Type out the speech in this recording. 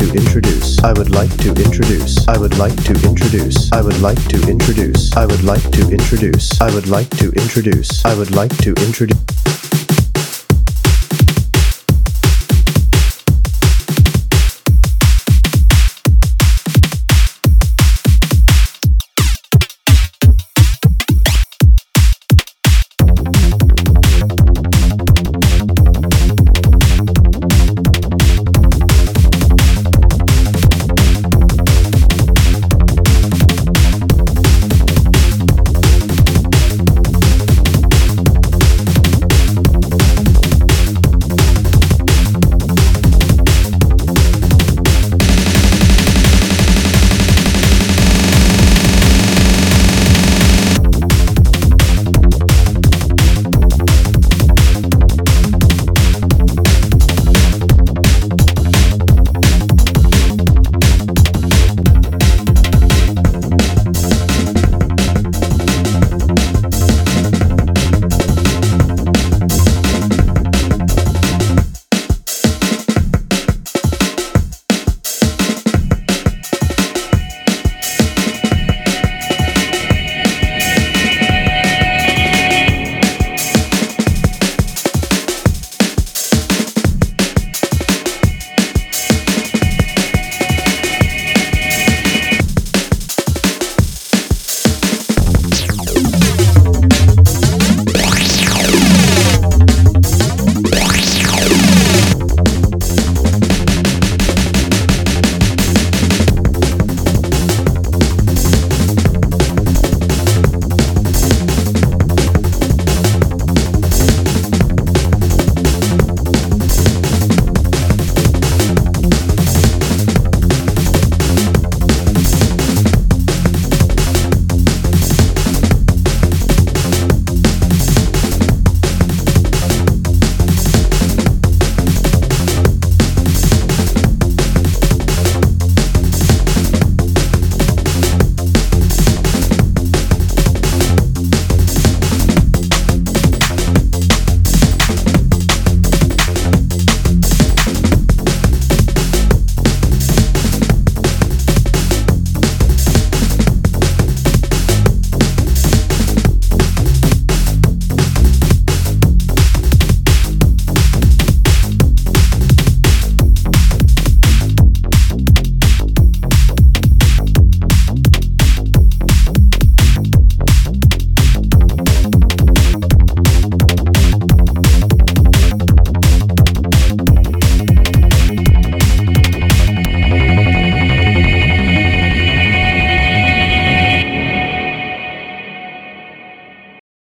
To introduce. I would like to introduce. I would like to introduce. I would like to introduce. I would like to introduce. I would like to introduce. I would like to introduce.